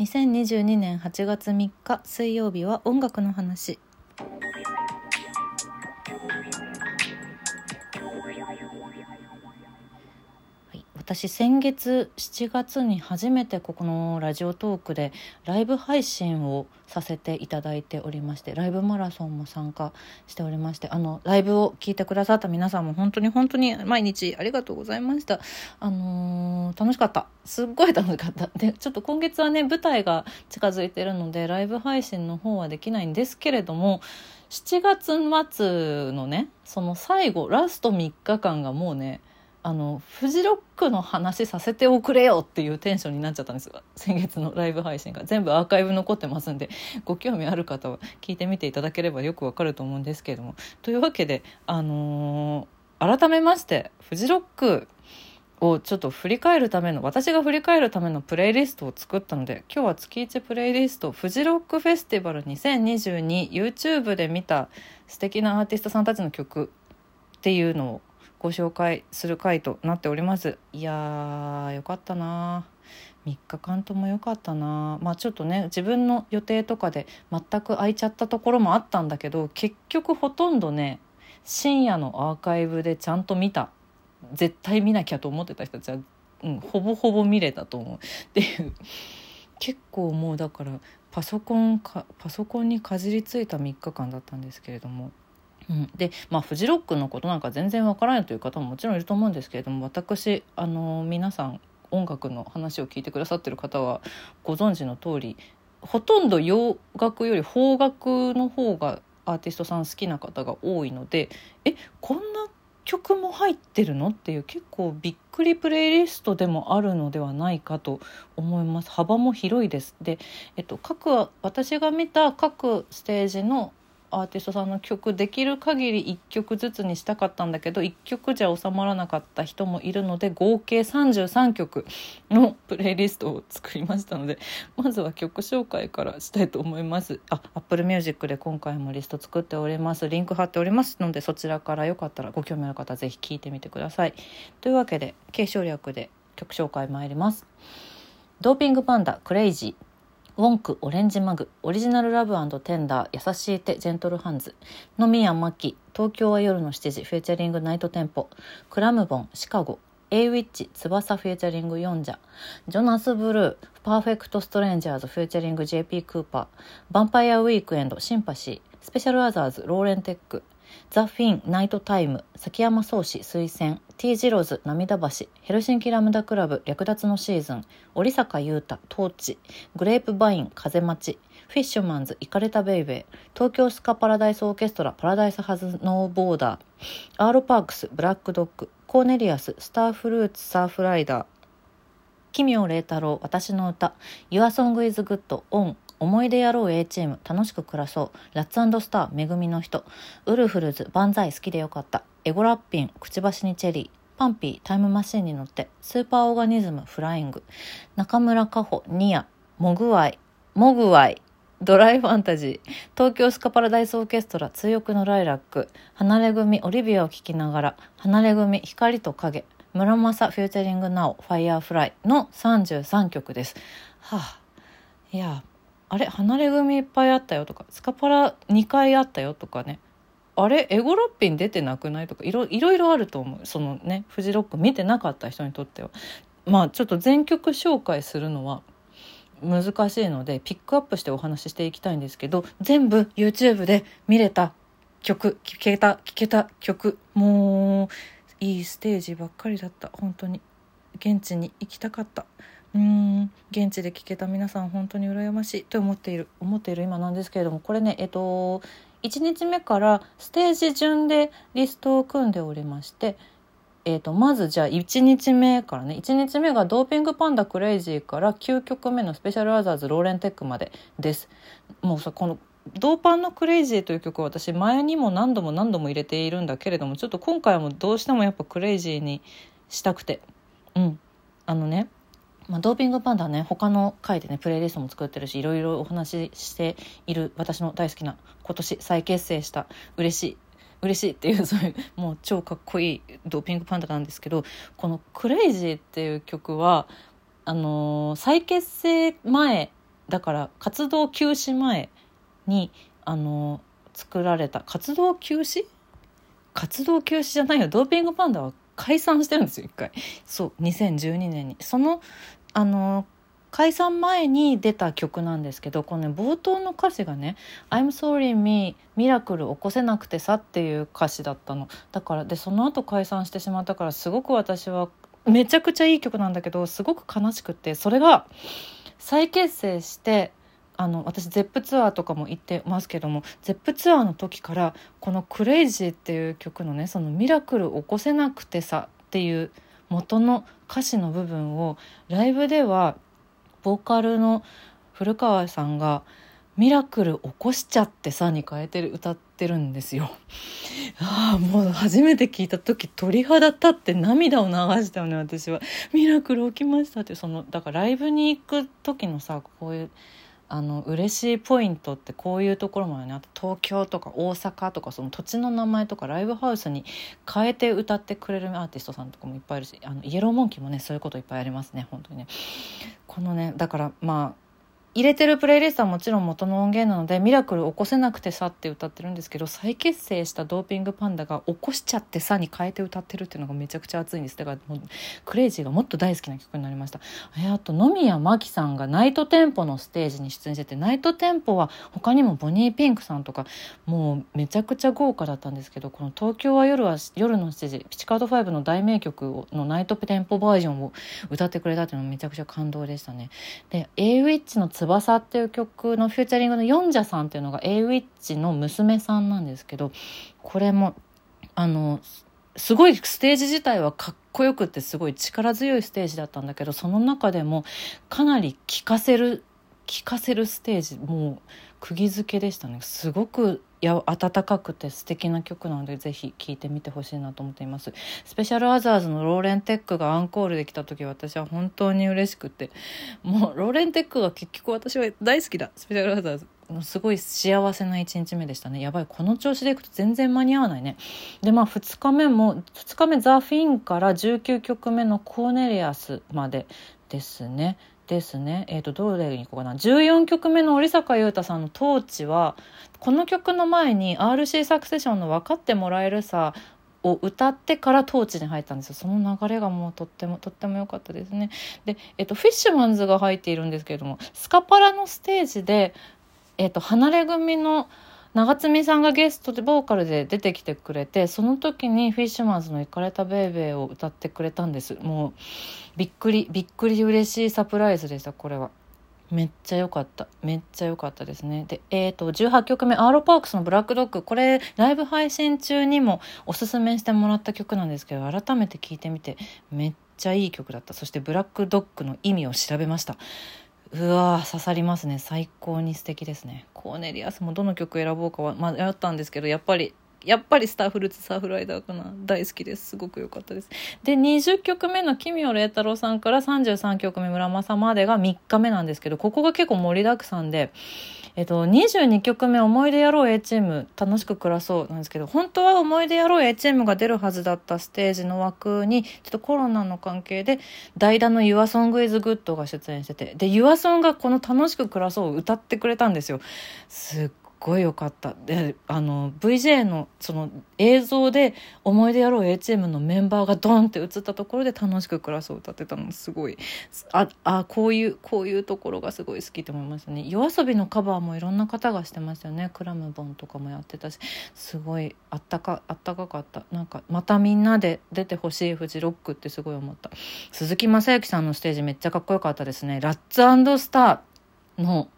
2022年8月3日水曜日は音楽の話。私先月7月に初めてここのラジオトークでライブ配信をさせていただいておりましてライブマラソンも参加しておりましてあのライブを聞いてくださった皆さんも本当に本当に毎日ありがとうございました。あのー楽しかった。すっごい楽しかった。でちょっと今月はね舞台が近づいてるのでライブ配信の方はできないんですけれども7月末のねその最後ラスト3日間がもうねあのフジロックの話させておくれよっていうテンションになっちゃったんですが先月のライブ配信が全部アーカイブ残ってますんで ご興味ある方は聞いてみていただければよくわかると思うんですけれども。というわけであのー改めましてフジロックをちょっと振り返るための私が振り返るためのプレイリストを作ったので今日は月1プレイリストフジロックフェスティバル 2022YouTube で見た素敵なアーティストさんたちの曲っていうのをご紹介する回となっております。いやーよかったな3日間とも良かったなまあちょっとね自分の予定とかで全く空いちゃったところもあったんだけど結局ほとんどね深夜のアーカイブでちゃんと見た。絶対見なきゃと思ってた人たちは、うん、ほぼほぼ見れたと思う。っていう。結構もうだからパソコンかパソコンにかじりついた3日間だったんですけれども。うん、でまあフジロックのことなんか全然わからないという方ももちろんいると思うんですけれども私あの皆さん音楽の話を聞いてくださってる方はご存知の通りほとんど洋楽より邦楽の方がアーティストさん好きな方が多いのでえこんな曲も入ってるのっていう結構びっくりプレイリストでもあるのではないかと思います。幅も広いです。で、えっと、各私が見た各ステージのアーティストさんの曲できる限り1曲ずつにしたかったんだけど1曲じゃ収まらなかった人もいるので合計33曲のプレイリストを作りましたのでまずは曲紹介からしたいと思います。あ Apple Music で今回もリスト作っております。リンク貼っておりますのでそちらからよかったらご興味ある方はぜひ聴いてみてください。というわけで継承略で曲紹介参ります。 DOPING PANDA Crazy。WONK Orange Mug Original Love Tender 優しい手 Gentle Hands 野宮真貴東京は夜の7時フューチャリングナイトテンポクラムボンシカゴエイウィッチ翼フューチャリングヨンジャジョナスブルーパーフェクトストレンジャーズフューチャリング JP クーパーヴァンパイアウィークエンドシンパシースペシャルアザーズローレンテックザ・フィンナイトタイム崎山宗志推薦 T ジローズ涙橋ヘルシンキラムダクラブ略奪のシーズン折坂悠太トーチ GRAPEVINE 風待ちフィッシュマンズいかれた Baby 東京スカパラダイスオーケストラ Paradise Has No Border Arlo Parks Black Dog Cornelius Star Fruits Surf Rider 奇妙礼太郎私の歌 Your Song is Good オン思い出やろう A チーム楽しく暮らそう。ラッツスターめぐみの人。ウルフルズバンザイ好きでよかった。 EGO-WRAPPIN'くちばしにチェリー。 PUNPEE タイムマシンに乗って。 Superorganism Flying。中村佳穂 NIA。Mogwai。Mogwai。Dry Fantasy。東京スカパラダイスオーケストラ追憶のライラック。ハナレグミオリビアを聴きながら。離れ組光と影。村正フューチャリングナオファイヤーフライの33曲です。はあ。いやあれ離れ組いっぱいあったよとかスカパラ2回あったよとかね。あれエゴロッピン出てなくない？とかいろいろあると思う。そのねフジロック見てなかった人にとっては。まあちょっと全曲紹介するのは難しいのでピックアップしてお話ししていきたいんですけど全部 YouTube で見れた曲聴けた聴けた曲もういいステージばっかりだった。本当に現地に行きたかった。うん。現地で聴けた皆さん本当に羨ましいと思っている思っている今なんですけれどもこれねえっと1日目からステージ順でリストを組んでおりましてえー、とまずじゃあ1日目からね1日目が「DOPING PANDA Crazy」から9曲目の「SPECIAL OTHERS Laurentech」までです。もうさこの「ドーパンの Crazy」という曲は私前にも何度も何度も入れているんだけれどもちょっと今回もどうしてもやっぱ Crazy にしたくて。うん。あのねまあ、ドーピングパンダはね他の回でねプレイリストも作ってるしいろいろお話ししている私の大好きな今年再結成した嬉しい嬉しいっていうそういうもう超かっこいいドーピングパンダなんですけどこの「クレイジー」っていう曲はあのー再結成前だから活動休止前にあの作られた活動休止？活動休止じゃないよ。ドーピングパンダは解散してるんですよ一回。そう2012年に。そのあの解散前に出た曲なんですけどこのね冒頭の歌詞がね「I'm sorry me ミラクル起こせなくてさ」っていう歌詞だったの。だからでその後解散してしまったからすごく私はめちゃくちゃいい曲なんだけどすごく悲しくてそれが再結成してあの私 ZEP ツアーとかも行ってますけども ZEP ツアーの時からこの「クレイジー」っていう曲のねその「ミラクル起こせなくてさ」っていう元の歌詞の部分をライブではボーカルの古川さんが「ミラクル起こしちゃってさ」に変えてる歌ってるんですよ。ああもう初めて聞いた時鳥肌立って涙を流したよね私は。ミラクル起きましたってそのだからライブに行く時のさこういうあの嬉しいポイントってこういうところもあるねあと東京とか大阪とかその土地の名前とかライブハウスに変えて歌ってくれるアーティストさんとかもいっぱいいるしあのイエローモンキーもねそういうこといっぱいありますね本当にね。このねだからまあ入れてるプレイリストはもちろん元の音源なので「ミラクル起こせなくてさ」って歌ってるんですけど再結成したドーピングパンダが「起こしちゃってさ」に変えて歌ってるっていうのがめちゃくちゃ熱いんです。だからもうクレイジーがもっと大好きな曲になりました。あと野宮真紀さんがナイトテンポのステージに出演しててナイトテンポは他にもボニーピンクさんとかもうめちゃくちゃ豪華だったんですけどこの「東京は夜は夜の7時」ピチカード5の大名曲のナイトテンポバージョンを歌ってくれたっていうのもめちゃくちゃ感動でしたね。で a ウィッチの翼っていう曲のフューチャリングのヨンジャさんっていうのが a ウィッチの娘さんなんですけどこれもあのすごいステージ自体はかっこよくってすごい力強いステージだったんだけどその中でもかなり聴かせる聴かせるステージもう釘付けでしたね。すごくや温かくて素敵な曲なのでぜひ聴いてみてほしいなと思っています。スペシャルアザーズのローレンテックがアンコールで来た時私は本当に嬉しくて。もうローレンテックが結局私は大好きだ。スペシャルアザーズすごい幸せな1日目でしたね。やばいこの調子でいくと全然間に合わないね。でまあ2日目も2日目ザ・フィンから19曲目のコーネリアスまでですね。ですね。えっ、ー、と、どれに行こうかな。14曲目の織坂優太さんのトーチは、この曲の前に RC サクセションの分かってもらえるさを歌ってからトーチに入ったんですよ。その流れがもうとってもとっても良かったですね。で、えっ、と、フィッシュマンズが入っているんですけれども、スカパラのステージで、えっ、と、離れ組の長爪さんがゲストでボーカルで出てきてくれてその時にフィッシュマンズの「イカれたベイベー」を歌ってくれたんです。もうびっくりびっくり嬉しいサプライズでしたこれは。めっちゃ良かった。めっちゃ良かったですね。でえっ、ー、と18曲目アーロパークスの「ブラックドッグ」これライブ配信中にもおすすめしてもらった曲なんですけど改めて聴いてみてめっちゃいい曲だった。そしてブラックドッグの意味を調べました。うわ刺さりますね。最高に素敵ですね。 Cornelius もどの曲選ぼうかは迷ったんですけどやっぱりやっぱり Star Fruits Surf Rider かな。大好きです。すごく良かったです。で20曲目の奇妙礼太郎さんから33曲目村正までが3日目なんですけどここが結構盛りだくさんでえっと、22曲目「思い出やろう A チーム楽しく暮らそう」なんですけど本当は「思い出やろう A チーム」が出るはずだったステージの枠にちょっとコロナの関係で代打の「YourSongIsGood」が出演しててで YourSong がこの「楽しく暮らそう」を歌ってくれたんですよ。すっごい良かった。であの VJ のその映像で「思い出やろう ATM」のメンバーがドンって映ったところで「楽しく暮らそう」歌ってたのすごい。ああこういうこういうところがすごい好きと思いましたね。yoasobi のカバーもいろんな方がしてましたよね。クラムボンとかもやってたしすごいあったかあったかかった。なんかまたみんなで出てほしいフジロックってすごい思った。鈴木雅之さんのステージめっちゃかっこよかったですね。ラッツスターの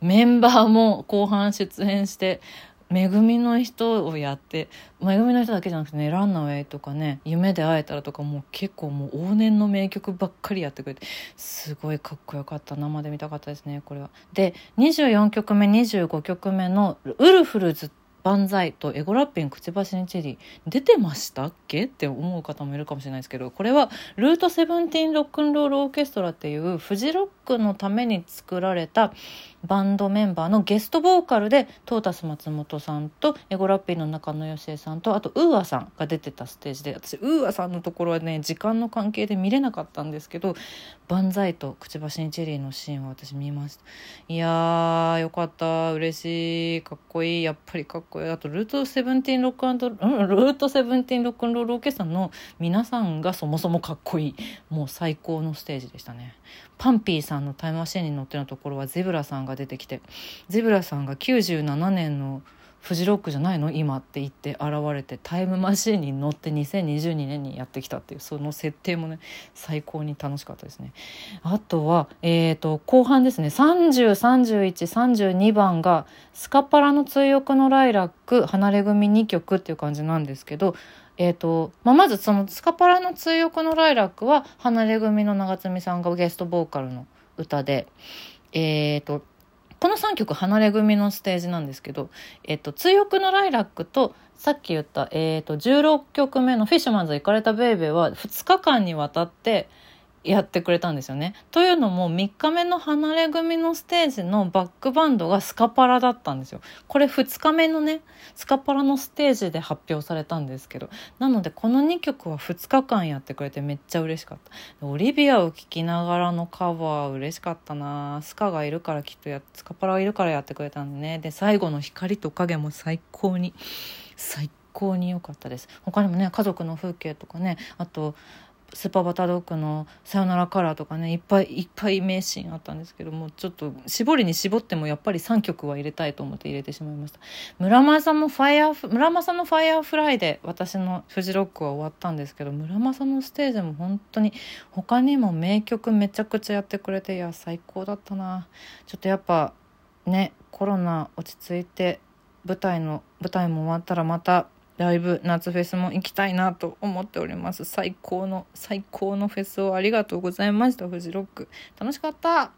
メンバーも後半出演して「めぐみの人」をやって「めぐみの人」だけじゃなくてね「ランナウェイ」とかね「夢で会えたら」とかもう結構もう往年の名曲ばっかりやってくれてすごいかっこよかった生で見たかったですねこれは。で24曲目25曲目の「ウルフルズ」万歳とエゴラッピンくちばしにチェリー出てましたっけ？って思う方もいるかもしれないですけどこれは Route Seventeen Rock'n'Roll Orchestra っていうフジロックのために作られたバンドメンバーのゲストボーカルでトータス松本さんとエゴラッピーの中野義恵さんとあと UA さんが出てたステージで私 UA さんのところはね時間の関係で見れなかったんですけどバンザイとくちばしにチェリーのシーンは私見ました。いやーよかった。嬉しい。かっこいい。やっぱりかっこいいあと Route Seventeen Rock and Route Seventeen Rock'n'Roll Orchestra の皆さんがそもそもかっこいい。もう最高のステージでしたね。パンピーさんのタイムマシーンに乗ってのところはゼブラさんが出てきてゼブラさんが97年のフジロックじゃないの？今って言って現れてタイムマシーンに乗って2022年にやってきたっていうその設定もね最高に楽しかったですね。あとは、えーと、後半ですね。303132番がスカパラの追憶のライラック離れ組2曲っていう感じなんですけどえーとまあ、まずそのスカパラの追憶のライラックは離れ組の長積さんがゲストボーカルの歌でえーとこの3曲離れ組のステージなんですけど「えっと、追憶のライラック」とさっき言った、えっと、16曲目の「フィッシュマンズ行かれたベイベー」は2日間にわたってやってくれたんですよね。というのも3日目の離れ組のステージのバックバンドがスカパラだったんですよ。これ2日目のねスカパラのステージで発表されたんですけどなのでこの2曲は2日間やってくれてめっちゃ嬉しかった。オリビアを聴きながらのカバー嬉しかったなスカがいるからきっとやスカパラがいるからやってくれたんでねで最後の光と影も最高に最高に良かったです他にもね家族の風景とかねあとスーパーバタードッグの「さよならカラー」とかねいっぱいいっぱい名シーンあったんですけどもちょっと絞りに絞ってもやっぱり3曲は入れたいと思って入れてしまいました。村正のファイア村正のファイアーフライで私のフジロックは終わったんですけど村正のステージも本当に他にも名曲めちゃくちゃやってくれていや最高だったな。ちょっとやっぱねコロナ落ち着いて舞台の舞台も終わったらまたライブ夏フェスも行きたいなと思っております。最高の最高のフェスをありがとうございました。フジロック。楽しかった。